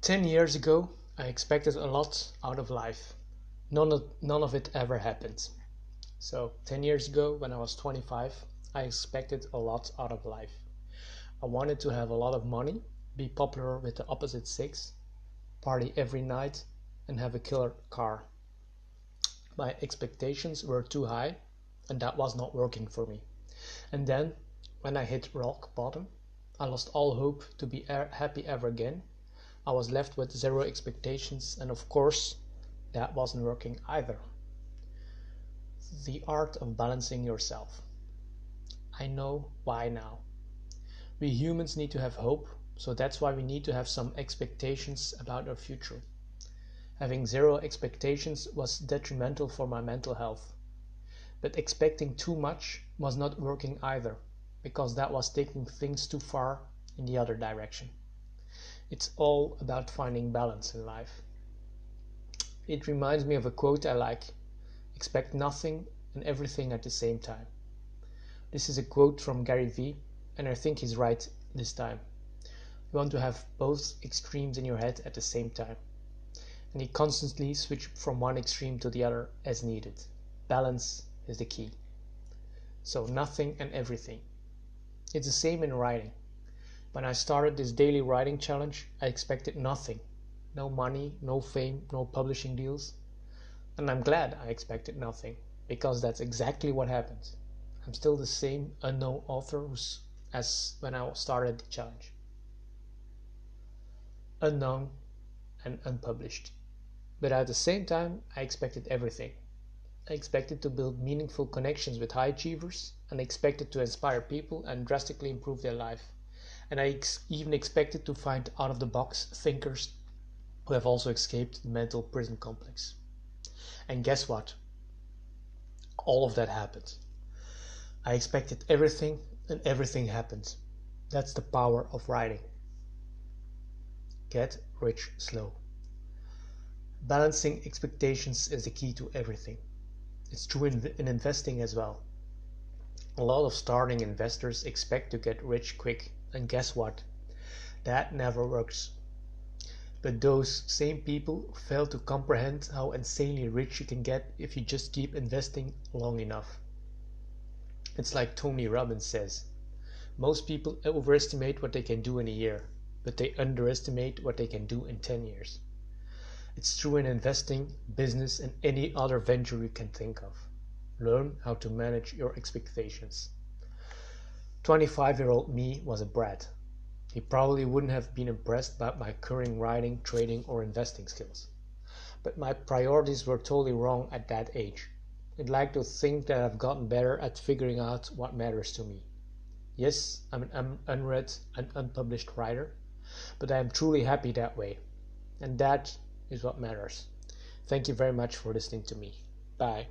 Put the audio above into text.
Ten years ago, I expected a lot out of life. None of, none of it ever happened. So, 10 years ago, when I was 25, I expected a lot out of life. I wanted to have a lot of money, be popular with the opposite sex, party every night, and have a killer car. My expectations were too high, and that was not working for me. And then, when I hit rock bottom, I lost all hope to be happy ever again I was left with zero expectations, and of course, that wasn't working either. The art of balancing yourself. I know why now. We humans need to have hope, so that's why we need to have some expectations about our future. Having zero expectations was detrimental for my mental health. But expecting too much was not working either, because that was taking things too far in the other direction. It's all about finding balance in life. It reminds me of a quote I like expect nothing and everything at the same time. This is a quote from Gary Vee, and I think he's right this time. You want to have both extremes in your head at the same time, and you constantly switch from one extreme to the other as needed. Balance is the key. So, nothing and everything. It's the same in writing. When I started this daily writing challenge, I expected nothing no money, no fame, no publishing deals. And I'm glad I expected nothing, because that's exactly what happened. I'm still the same unknown author as when I started the challenge. Unknown and unpublished. But at the same time, I expected everything. I expected to build meaningful connections with high achievers and expected to inspire people and drastically improve their life and I ex- even expected to find out of the box thinkers who have also escaped the mental prison complex. And guess what? All of that happened. I expected everything, and everything happened. That's the power of writing. Get rich slow. Balancing expectations is the key to everything. It's true in, in investing as well. A lot of starting investors expect to get rich quick and guess what? That never works. But those same people fail to comprehend how insanely rich you can get if you just keep investing long enough. It's like Tony Robbins says most people overestimate what they can do in a year, but they underestimate what they can do in 10 years. It's true in investing, business, and any other venture you can think of. Learn how to manage your expectations. 25 year old me was a brat. He probably wouldn't have been impressed by my current writing, trading, or investing skills. But my priorities were totally wrong at that age. I'd like to think that I've gotten better at figuring out what matters to me. Yes, I'm an unread and unpublished writer, but I am truly happy that way. And that is what matters. Thank you very much for listening to me. Bye.